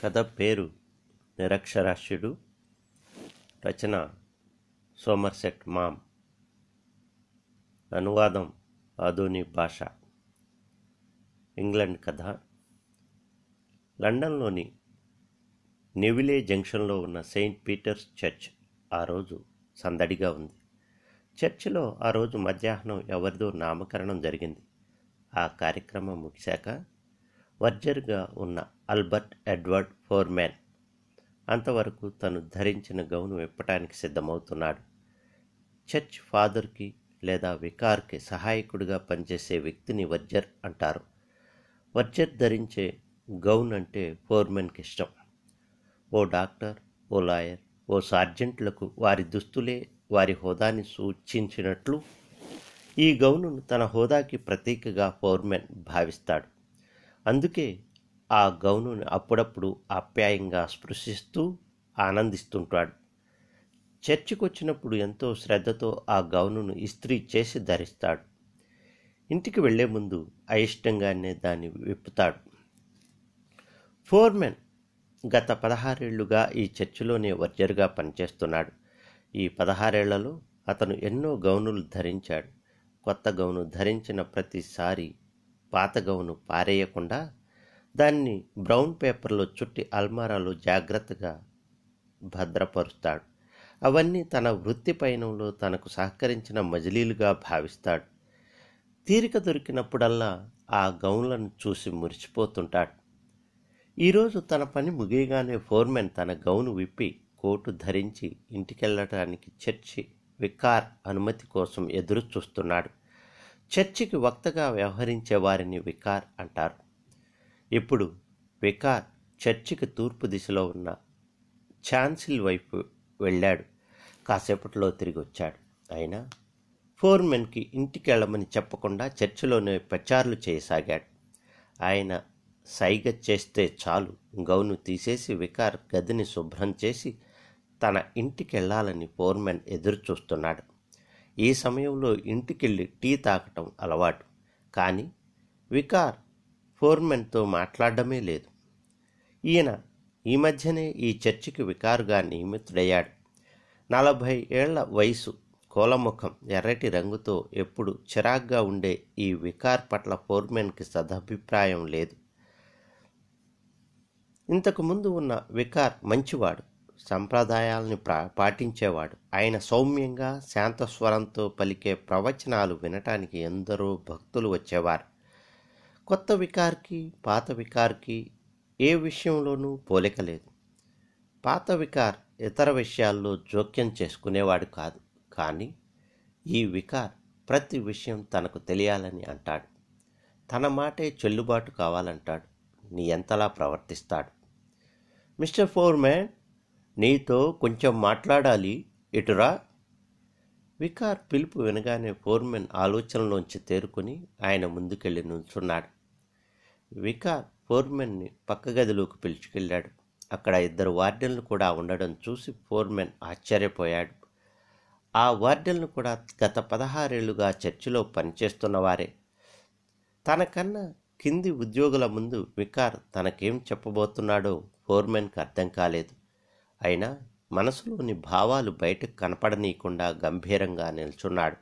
కథ పేరు నిరక్షరాస్యుడు. రచన Somerset ma'am. అనువాదం ఆధుని భాష. ఇంగ్లాండ్ కథ. లండన్లోని నెవిలే జంక్షన్లో ఉన్న సెయింట్ పీటర్స్ చర్చ్ ఆ రోజు సందడిగా ఉంది. చర్చిలో ఆ రోజు మధ్యాహ్నం ఎవరిదో నామకరణం జరిగింది. ఆ కార్యక్రమం ముగిశాక వర్జర్గా ఉన్న అల్బర్ట్ ఎడ్వర్డ్ ఫోర్మ్యాన్. అంతవరకు తను ధరించిన గౌను విప్పటానికి సిద్ధమవుతున్నాడు. చర్చ్ ఫాదర్కి లేదా వికార్కి సహాయకుడిగా పనిచేసే వ్యక్తిని వర్జర్ అంటారు. వర్జర్ ధరించే గౌన్ అంటే ఫోర్మెన్కి ఇష్టం. ఓ డాక్టర్ ఓ లాయర్ ఓ సార్జెంట్లకు వారి దుస్తులే వారి హోదాని సూచించినట్లు ఈ గౌనును తన హోదాకి ప్రతీకగా ఫోర్మెన్ భావిస్తాడు. అందుకే ఆ గౌనుని అప్పుడప్పుడు ఆప్యాయంగా స్పృశిస్తూ ఆనందిస్తుంటాడు. చర్చికి వచ్చినప్పుడు ఎంతో శ్రద్ధతో ఆ గౌనును ఇస్త్రీ చేసి ధరిస్తాడు. ఇంటికి వెళ్ళే ముందు అయిష్టంగానే దాన్ని విప్పుతాడు. ఫోర్మెన్ గత పదహారేళ్ళుగా ఈ చర్చిలోనే వర్జర్గా పనిచేస్తున్నాడు. ఈ పదహారేళ్ళలో అతను ఎన్నో గౌనులు ధరించాడు. కొత్త గౌను ధరించిన ప్రతిసారి పాత గౌను పారేయకుండా దాన్ని బ్రౌన్ పేపర్లో చుట్టి అల్మారాలో జాగ్రత్తగా భద్రపరుస్తాడు. అవన్నీ తన వృత్తి పయనంలో తనకు సహకరించిన మజిలీలుగా భావిస్తాడు. తీరిక దొరికినప్పుడల్లా ఆ గౌన్లను చూసి మురిసిపోతుంటాడు. ఈరోజు తన పని ముగియగానే ఫోర్మెన్ తన గౌను విప్పి కోటు ధరించి ఇంటికెళ్ళటానికి చర్చి వికార్ అనుమతి కోసం ఎదురు చూస్తున్నాడు చర్చికి వక్తగా వ్యవహరించే వారిని వికార్ అంటారు. ఇప్పుడు వికార్ చర్చికి తూర్పు దిశలో ఉన్న ఛాన్సిల్ వైపు వెళ్ళాడు. కాసేపట్లో తిరిగి వచ్చాడు అయినా ఫోర్మెన్కి ఇంటికి వెళ్ళమని చెప్పకుండా చర్చిలోనే ప్రచారాలు చేయసాగాడు. ఆయన సైగ చేస్తే చాలు గౌను తీసేసి వికార్ గదిని శుభ్రం చేసి తన ఇంటికి వెళ్ళాలని ఫోర్మెన్ ఎదురు చూస్తున్నాడు ఈ సమయంలో ఇంటికెళ్ళి టీ తాగటం అలవాటు. కానీ వికార్ ఫోర్మెన్తో మాట్లాడడమే లేదు. ఈయన ఈ మధ్యనే ఈ చర్చికి వికారుగా నియమితుడయ్యాడు. నలభై ఏళ్ళ వయసు కోలముఖం ఎర్రటి రంగుతో ఎప్పుడు చిరాగ్గా ఉండే ఈ వికార్ పట్ల ఫోర్మెన్కి సదభిప్రాయం లేదు. ఇంతకు ముందు ఉన్న వికార్ మంచివాడు సంప్రదాయాల్ని పాటించేవాడు. ఆయన సౌమ్యంగా శాంతస్వరంతో పలికే ప్రవచనాలు వినటానికి ఎందరో భక్తులు వచ్చేవారు. కొత్త వికార్కి పాత వికార్కి ఏ విషయంలోనూ పోలిక లేదు. పాత వికార్ ఇతర విషయాల్లో జోక్యం చేసుకునేవాడు కాదు. కానీ ఈ వికార్ ప్రతి విషయం తనకు తెలియాలని అంటాడు. తన మాటే చెల్లుబాటు కావాలంటాడు. నీ ఎంతలా ప్రవర్తిస్తాడు? మిస్టర్ ఫోర్మ్యాన్ నీతో కొంచెం మాట్లాడాలి. ఇటురా. వికార్ పిలుపు వినగానే ఫోర్మెన్ ఆలోచనలోంచి తేరుకుని ఆయన ముందుకెళ్ళి నుంచున్నాడు. వికార్ ఫోర్మెన్ని పక్క గదిలోకి పిలుచుకెళ్ళాడు. అక్కడ ఇద్దరు వార్డెన్లు కూడా ఉండడం చూసి ఫోర్మెన్ ఆశ్చర్యపోయాడు. ఆ వార్డెన్లు కూడా గత పదహారేళ్ళుగా చర్చిలో పనిచేస్తున్నవారే తనకన్నా కింది ఉద్యోగుల ముందు వికార్ తనకేం చెప్పబోతున్నాడో ఫోర్మెన్కి అర్థం కాలేదు. అయినా మనసులోని భావాలు బయటకు కనపడనీయకుండా గంభీరంగా నిల్చున్నాడు.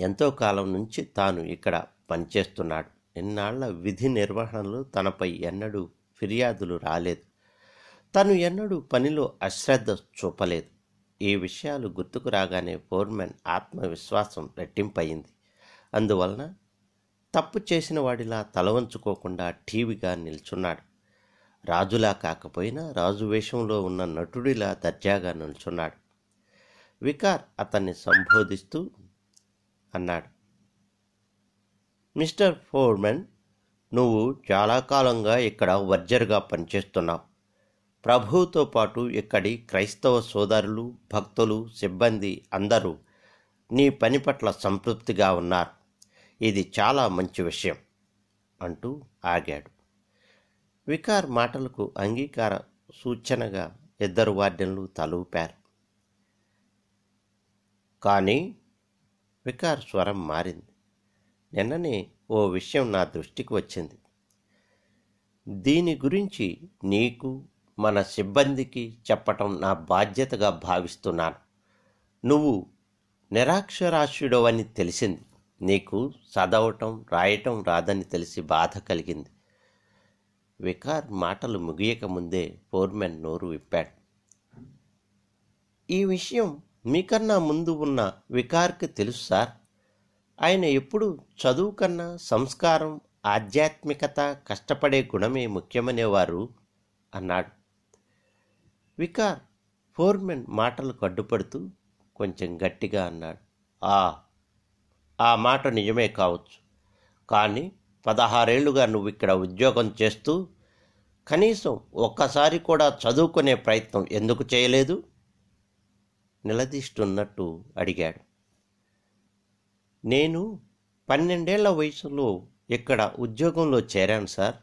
ఎంతో కాలం నుంచి తాను ఇక్కడ పనిచేస్తున్నాడు. ఎన్నాళ్ళ విధి నిర్వహణలో తనపై ఎన్నడూ ఫిర్యాదులు రాలేదు. తను ఎన్నడూ పనిలో అశ్రద్ధ చూపలేదు. ఈ విషయాలు గుర్తుకు రాగానే ఫోర్మెన్ ఆత్మవిశ్వాసం రెట్టింపయింది. అందువలన తప్పు చేసిన వాడిలా తలవంచుకోకుండా టీవీగా నిల్చున్నాడు. రాజులా కాకపోయినా రాజు వేషంలో ఉన్న నటుడిలా దర్జాగా నిల్చున్నాడు. వికార్ అతన్ని సంబోధిస్తూ అన్నాడు. మిస్టర్ ఫోర్మెన్ నువ్వు చాలా కాలంగా ఇక్కడ వర్జర్గా పనిచేస్తున్నావు. ప్రభువుతో పాటు ఇక్కడి క్రైస్తవ సోదరులు భక్తులు సిబ్బంది అందరూ నీ పని పట్ల సంతృప్తిగా ఉన్నారు. ఇది చాలా మంచి విషయం అంటూ ఆగాడు. వికార్ మాటలకు అంగీకార సూచనగా ఇద్దరు వార్డెన్లు తలూపారు. కానీ వికార్ స్వరం మారింది. నిన్ననే ఓ విషయం నా దృష్టికి వచ్చింది. దీని గురించి నీకు మన సిబ్బందికి చెప్పటం నా బాధ్యతగా భావిస్తున్నాను. నువ్వు నిరాక్షరాస్యుడవని తెలిసింది. నీకు చదవటం రాయటం రాదని తెలిసి బాధ కలిగింది. వికార్ మాటలు ముగియక ముందే ఫోర్మెన్ నోరు విప్పాడు. ఈ విషయం మీకన్నా ముందు ఉన్న వికార్కి తెలుసు సార్. ఆయన ఎప్పుడు చదువు కన్నా సంస్కారం ఆధ్యాత్మికత కష్టపడే గుణమే ముఖ్యమనేవారు అన్నాడు. వికార్ ఫోర్మెన్ మాటలు కడ్డుపడుతూ కొంచెం గట్టిగా అన్నాడు. ఆ ఆ మాట నిజమే కావచ్చు. కానీ పదహారేళ్ళుగా నువ్వు ఇక్కడ ఉద్యోగం చేస్తూ కనీసం ఒక్కసారి కూడా చదువుకునే ప్రయత్నం ఎందుకు చేయలేదు? నిలదీస్తున్నట్టు అడిగాడు. నేను పన్నెండేళ్ళ వయసులో ఇక్కడ ఉద్యోగంలో చేరాను సార్.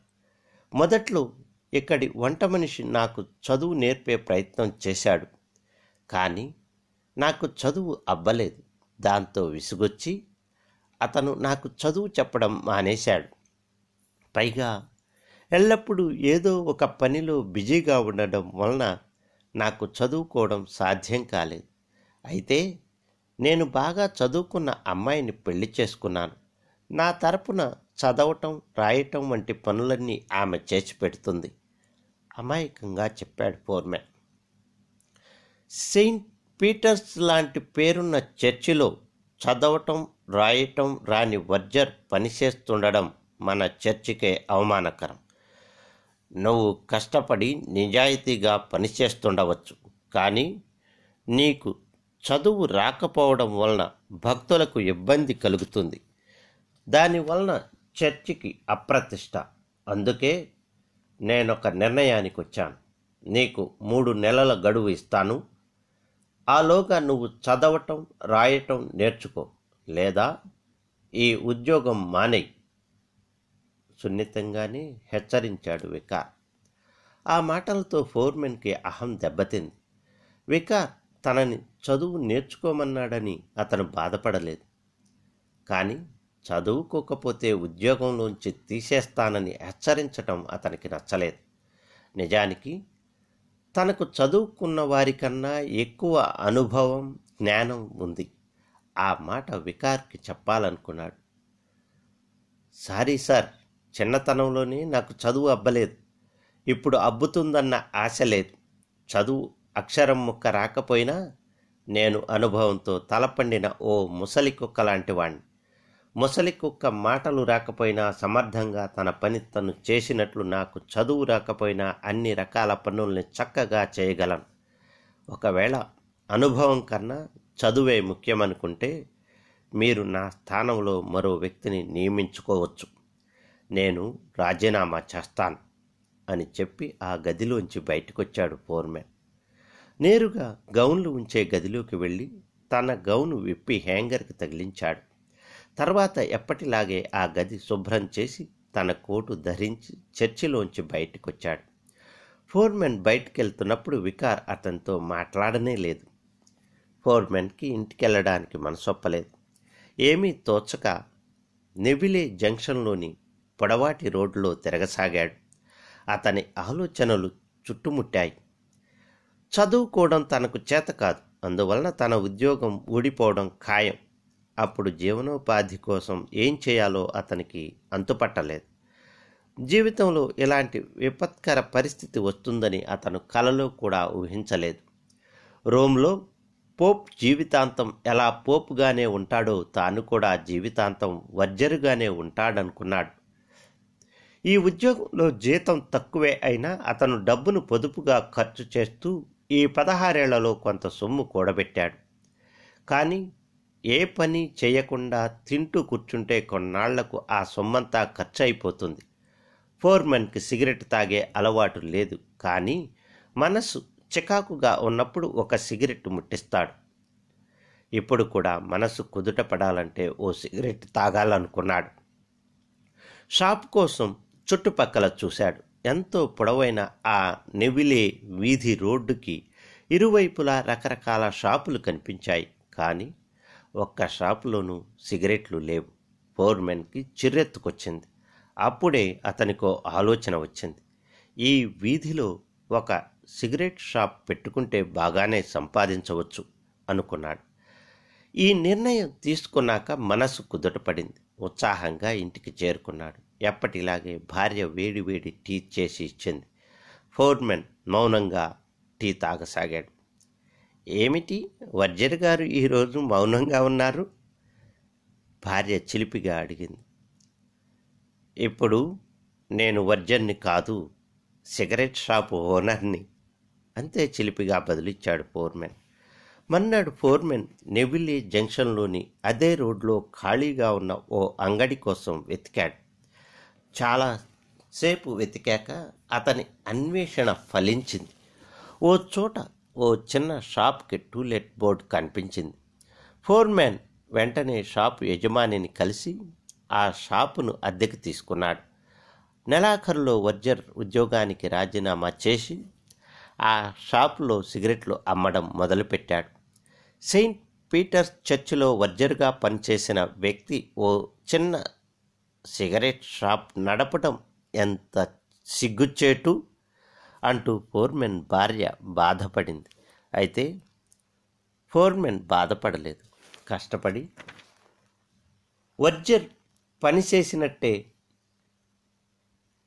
మొదట్లో ఇక్కడి వంట మనిషి నాకు చదువు నేర్పే ప్రయత్నం చేశాడు. కానీ నాకు చదువు అబ్బలేదు దాంతో విసుగొచ్చి అతను నాకు చదువు చెప్పడం మానేశాడు. పైగా ఎల్లప్పుడూ ఏదో ఒక పనిలో బిజీగా ఉండడం వలన నాకు చదువుకోవడం సాధ్యం కాలేదు. అయితే నేను బాగా చదువుకున్న అమ్మాయిని పెళ్ళి చేసుకున్నాను. నా తరపున చదవటం రాయటం వంటి పనులన్నీ ఆమె చేసి పెడుతుంది. అమాయకంగా చెప్పాడు ఫోర్మెన్. సెయింట్ పీటర్స్ లాంటి పేరున్న చర్చిలో చదవటం రాయటం రాని వర్జర్ పనిచేస్తుండడం మన చర్చికే అవమానకరం. నువ్వు కష్టపడి నిజాయితీగా పనిచేస్తుండవచ్చు కానీ నీకు చదువు రాకపోవడం వలన భక్తులకు ఇబ్బంది కలుగుతుంది. దానివలన చర్చికి అప్రతిష్ట. అందుకే నేనొక నిర్ణయానికి వచ్చాను. నీకు మూడు నెలల గడువు ఇస్తాను. ఆలోగా నువ్వు చదవటం రాయటం నేర్చుకో. లేదా ఈ ఉద్యోగం మానేయి. సున్నితంగానే హెచ్చరించాడు వికార్. ఆ మాటలతో ఫోర్మెన్కి అహం దెబ్బతింది. వికార్ తనని చదువు నేర్చుకోమన్నాడని అతను బాధపడలేదు. కానీ చదువుకోకపోతే ఉద్యోగంలోంచి తీసేస్తానని హెచ్చరించటం అతనికి నచ్చలేదు. నిజానికి తనకు చదువుకున్న వారికన్నా ఎక్కువ అనుభవం జ్ఞానం ఉంది. ఆ మాట వికార్కి చెప్పాలనుకున్నాడు. సారీ సార్ చిన్నతనంలోనే నాకు చదువు అబ్బలేదు. ఇప్పుడు అబ్బుతుందన్న ఆశ లేదు. చదువు అక్షరం ముక్క రాకపోయినా నేను అనుభవంతో తలపండిన ఓ ముసలి కుక్క లాంటి వాణ్ణి. ముసలి కుక్క మాటలు రాకపోయినా సమర్థంగా తన పని తను చేసినట్లు నాకు చదువు రాకపోయినా అన్ని రకాల పనుల్ని చక్కగా చేయగలను. ఒకవేళ అనుభవం కన్నా చదువే ముఖ్యమనుకుంటే మీరు నా స్థానంలో మరో వ్యక్తిని నియమించుకోవచ్చు. నేను రాజీనామా చేస్తాను అని చెప్పి ఆ గదిలోంచి బయటకొచ్చాడు ఫోర్మెన్. నేరుగా గౌన్లు ఉంచే గదిలోకి వెళ్ళి తన గౌను విప్పి హ్యాంగర్కి తగిలించాడు. తర్వాత ఎప్పటిలాగే ఆ గది శుభ్రం చేసి తన కోటు ధరించి చర్చిలోంచి బయటకొచ్చాడు. ఫోర్మెన్ బయటికెళ్తున్నప్పుడు వికార్ అతనితో మాట్లాడనే లేదు. ఫోర్మెన్కి ఇంటికెళ్ళడానికి మనసొప్పలేదు. ఏమీ తోచక నెవిలే జంక్షన్లోని పొడవాటి రోడ్లో తిరగసాగాడు. అతని ఆలోచనలు చుట్టుముట్టాయి. చదువుకోవడం తనకు చేత కాదు. అందువలన తన ఉద్యోగం ఊడిపోవడం ఖాయం. అప్పుడు జీవనోపాధి కోసం ఏం చేయాలో అతనికి అంతుపట్టలేదు. జీవితంలో ఇలాంటి విపత్కర పరిస్థితి వస్తుందని అతను కలలో కూడా ఊహించలేదు. రోమ్లో పోప్ జీవితాంతం ఎలా పోపుగానే ఉంటాడో తాను కూడా జీవితాంతం వర్జరుగానే ఉంటాడనుకున్నాడు. ఈ ఉద్యోగంలో జీతం తక్కువే అయినా అతను డబ్బును పొదుపుగా ఖర్చు చేస్తూ ఈ పదహారేళ్ళలో కొంత సొమ్ము కూడబెట్టాడు. కానీ ఏ పని చేయకుండా తింటూ కూర్చుంటే కొన్నాళ్ళకు ఆ సొమ్మంతా ఖర్చు అయిపోతుంది ఫోర్మెన్కి సిగరెట్ తాగే అలవాటు లేదు. కానీ మనసు చికాకుగా ఉన్నప్పుడు ఒక సిగరెట్ ముట్టిస్తాడు. ఇప్పుడు కూడా మనసు కుదుట పడాలంటే ఓ సిగరెట్ తాగాలనుకున్నాడు. షాప్ కోసం చుట్టుపక్కల చూశాడు. ఎంతో పొడవైన ఆ నెవిలే వీధి రోడ్డుకి ఇరువైపులా రకరకాల షాపులు కనిపించాయి. కానీ ఒక్క షాపులోనూ సిగరెట్లు లేవు. ఫోర్మెన్కి చిర్రెత్తుకొచ్చింది. అప్పుడే అతనికో ఆలోచన వచ్చింది. ఈ వీధిలో ఒక సిగరెట్ షాప్ పెట్టుకుంటే బాగానే సంపాదించవచ్చు అనుకున్నాడు. ఈ నిర్ణయం తీసుకున్నాక మనసు కుదుటపడింది. ఉత్సాహంగా ఇంటికి చేరుకున్నాడు. ఎప్పటిలాగే భార్య వేడివేడి టీ చేసి ఇచ్చింది. ఫోర్మెన్ మౌనంగా టీ తాగసాగాడు. ఏమిటి వర్జర్ గారు ఈరోజు మౌనంగా ఉన్నారు? భార్య చిలిపిగా అడిగింది. ఇప్పుడు నేను వర్జన్ని కాదు సిగరెట్ షాపు ఓనర్ని అంతే చిలిపిగా బదిలిచ్చాడు ఫోర్మెన్ మన్నాడు ఫోర్మెన్ నెవిలి జంక్షన్లోని అదే రోడ్లో ఖాళీగా ఉన్న ఓ అంగడి కోసం వెతికాడు. చాలా సేపు వెతికాక అతని అన్వేషణ ఫలించింది. ఓ చోట ఓ చిన్న షాప్కి టూలెట్ బోర్డు కనిపించింది. ఫోర్మ్యాన్ వెంటనే షాపు యజమానిని కలిసి ఆ షాపును అద్దెకు తీసుకున్నాడు. నెలాఖరులో వర్జర్ ఉద్యోగానికి రాజీనామా చేసి ఆ షాపులో సిగరెట్లు అమ్మడం మొదలుపెట్టాడు. సెయింట్ పీటర్స్ చర్చిలో వర్జర్గా పనిచేసిన వ్యక్తి ఓ చిన్న సిగరెట్ షాప్ నడపటం ఎంత సిగ్గుచ్చేటు అంటూ ఫోర్మెన్ భార్య బాధపడింది. అయితే ఫోర్మెన్ బాధపడలేదు. కష్టపడి వర్జర్ పనిచేసినట్టే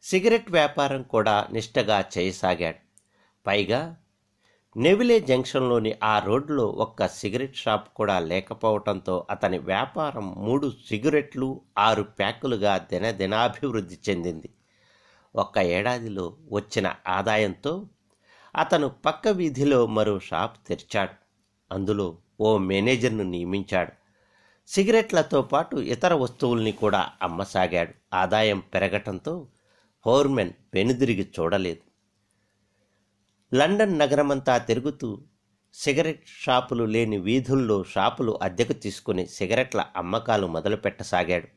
సిగరెట్ వ్యాపారం కూడా నిష్టగా చేయసాగాడు. పైగా నెవిలే జంక్షన్లోని ఆ రోడ్లో ఒక్క సిగరెట్ షాప్ కూడా లేకపోవడంతో అతని వ్యాపారం మూడు సిగరెట్లు ఆరు ప్యాకులుగా దినదినాభివృద్ధి చెందింది. ఒక్క ఏడాదిలో వచ్చిన ఆదాయంతో అతను పక్క వీధిలో మరో షాప్ తెరిచాడు. అందులో ఓ మేనేజర్ను నియమించాడు. సిగరెట్లతో పాటు ఇతర వస్తువుల్ని కూడా అమ్మసాగాడు. ఆదాయం పెరగటంతో హోర్మెన్ వెనుదిరిగి చూడలేదు. లండన్ నగరమంతా తిరుగుతూ సిగరెట్ షాపులు లేని వీధుల్లో షాపులు అద్దెకు తీసుకుని సిగరెట్ల అమ్మకాలు మొదలుపెట్టసాగాడు.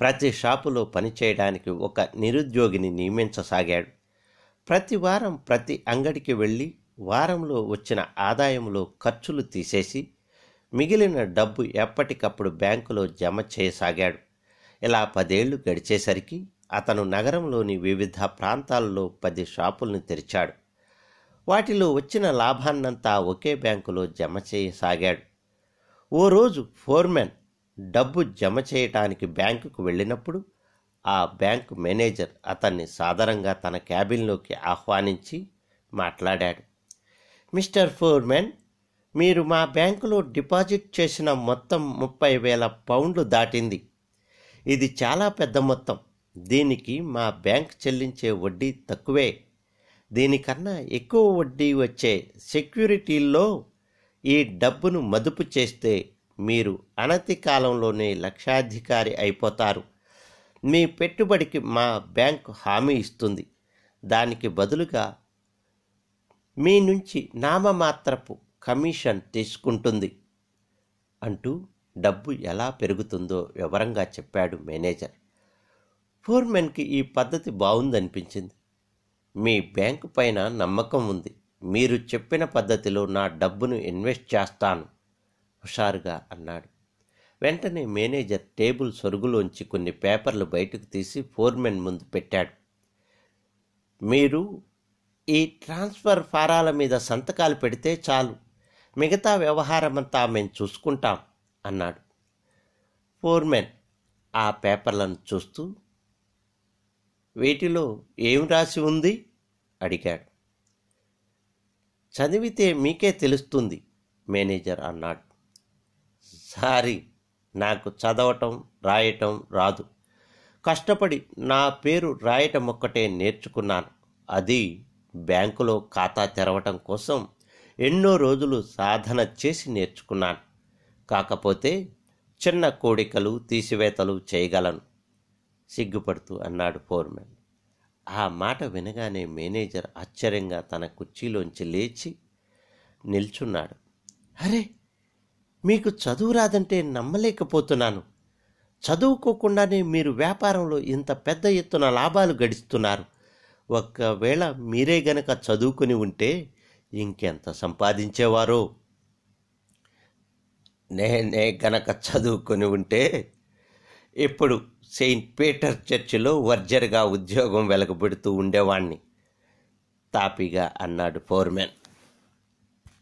ప్రతి షాపులో పనిచేయడానికి ఒక నిరుద్యోగిని నియమించసాగాడు. ప్రతి వారం ప్రతి అంగడికి వెళ్ళి వారంలో వచ్చిన ఆదాయంలో ఖర్చులు తీసేసి మిగిలిన డబ్బు ఎప్పటికప్పుడు బ్యాంకులో జమ చేయసాగాడు. ఇలా పదేళ్ళు గడిచేసరికి అతను నగరంలోని వివిధ ప్రాంతాల్లో పది షాపుల్ని తెరిచాడు. వాటిలో వచ్చిన లాభాన్నంతా ఒకే బ్యాంకులో జమ చేయసాగాడు. ఓ రోజు ఫోర్మెన్ డబ్బు జమ చేయటానికి బ్యాంకుకు వెళ్ళినప్పుడు ఆ బ్యాంకు మేనేజర్ అతన్ని సాధారణంగా తన క్యాబిన్లోకి ఆహ్వానించి మాట్లాడాడు. మిస్టర్ ఫోర్మెన్ మీరు మా బ్యాంకులో డిపాజిట్ చేసిన మొత్తం ముప్పై వేల పౌండ్లు దాటింది. ఇది చాలా పెద్ద మొత్తం. దీనికి మా బ్యాంక్ చెల్లించే వడ్డీ తక్కువే. దీనికన్నా ఎక్కువ వడ్డీ వచ్చే సెక్యూరిటీల్లో ఈ డబ్బును మదుపు చేస్తే మీరు అనతి కాలంలోనే లక్షాధికారి అయిపోతారు. మీ పెట్టుబడికి మా బ్యాంకు హామీ ఇస్తుంది. దానికి బదులుగా మీ నుంచి నామమాత్రపు కమిషన్ తీసుకుంటుంది. అంటూ డబ్బు ఎలా పెరుగుతుందో వివరంగా చెప్పాడు మేనేజర్. ఫోర్మెన్కి ఈ పద్ధతి బాగుందనిపించింది మీ బ్యాంకు పైన నమ్మకం ఉంది. మీరు చెప్పిన పద్ధతిలో నా డబ్బును ఇన్వెస్ట్ చేస్తాను. హుషారుగా అన్నాడు. వెంటనే మేనేజర్ టేబుల్ సొరుగులోంచి కొన్ని పేపర్లు బయటకు తీసి ఫోర్మెన్ ముందు పెట్టాడు. మీరు ఈ ట్రాన్స్ఫర్ ఫారాల మీద సంతకాలు పెడితే చాలు. మిగతా వ్యవహారమంతా మేము చూసుకుంటాం అన్నాడు. ఫోర్మెన్ ఆ పేపర్లను చూస్తూ వీటిలో ఏం రాసి ఉంది? అడిగాడు. చదివితే మీకే తెలుస్తుంది మేనేజర్ అన్నాడు. సారీ నాకు చదవటం రాయటం రాదు. కష్టపడి నా పేరు రాయటం ఒక్కటే నేర్చుకున్నాను. అది బ్యాంకులో ఖాతా తెరవటం కోసం ఎన్నో రోజులు సాధన చేసి నేర్చుకున్నాను. కాకపోతే చిన్న కోడికలు తీసివేతలు చేయగలను. సిగ్గుపడుతూ అన్నాడు ఫోర్మెన్. ఆ మాట వినగానే మేనేజర్ ఆశ్చర్యంగా తన కుర్చీలోంచి లేచి నిల్చున్నాడు. అరే మీకు చదువు రాదంటే నమ్మలేకపోతున్నాను. చదువుకోకుండానే మీరు వ్యాపారంలో ఇంత పెద్ద ఎత్తున లాభాలు గడిస్తున్నారు. ఒకవేళ మీరే గనక చదువుకుని ఉంటే ఇంకెంత సంపాదించేవారో? నేనే గనక చదువుకొని ఉంటే ఇప్పుడు సెయింట్ పీటర్ చర్చిలో వర్జర్గా ఉద్యోగం వెలగబెడుతూ ఉండేవాణ్ణి. తాపిగా అన్నాడు ఫోర్మెన్.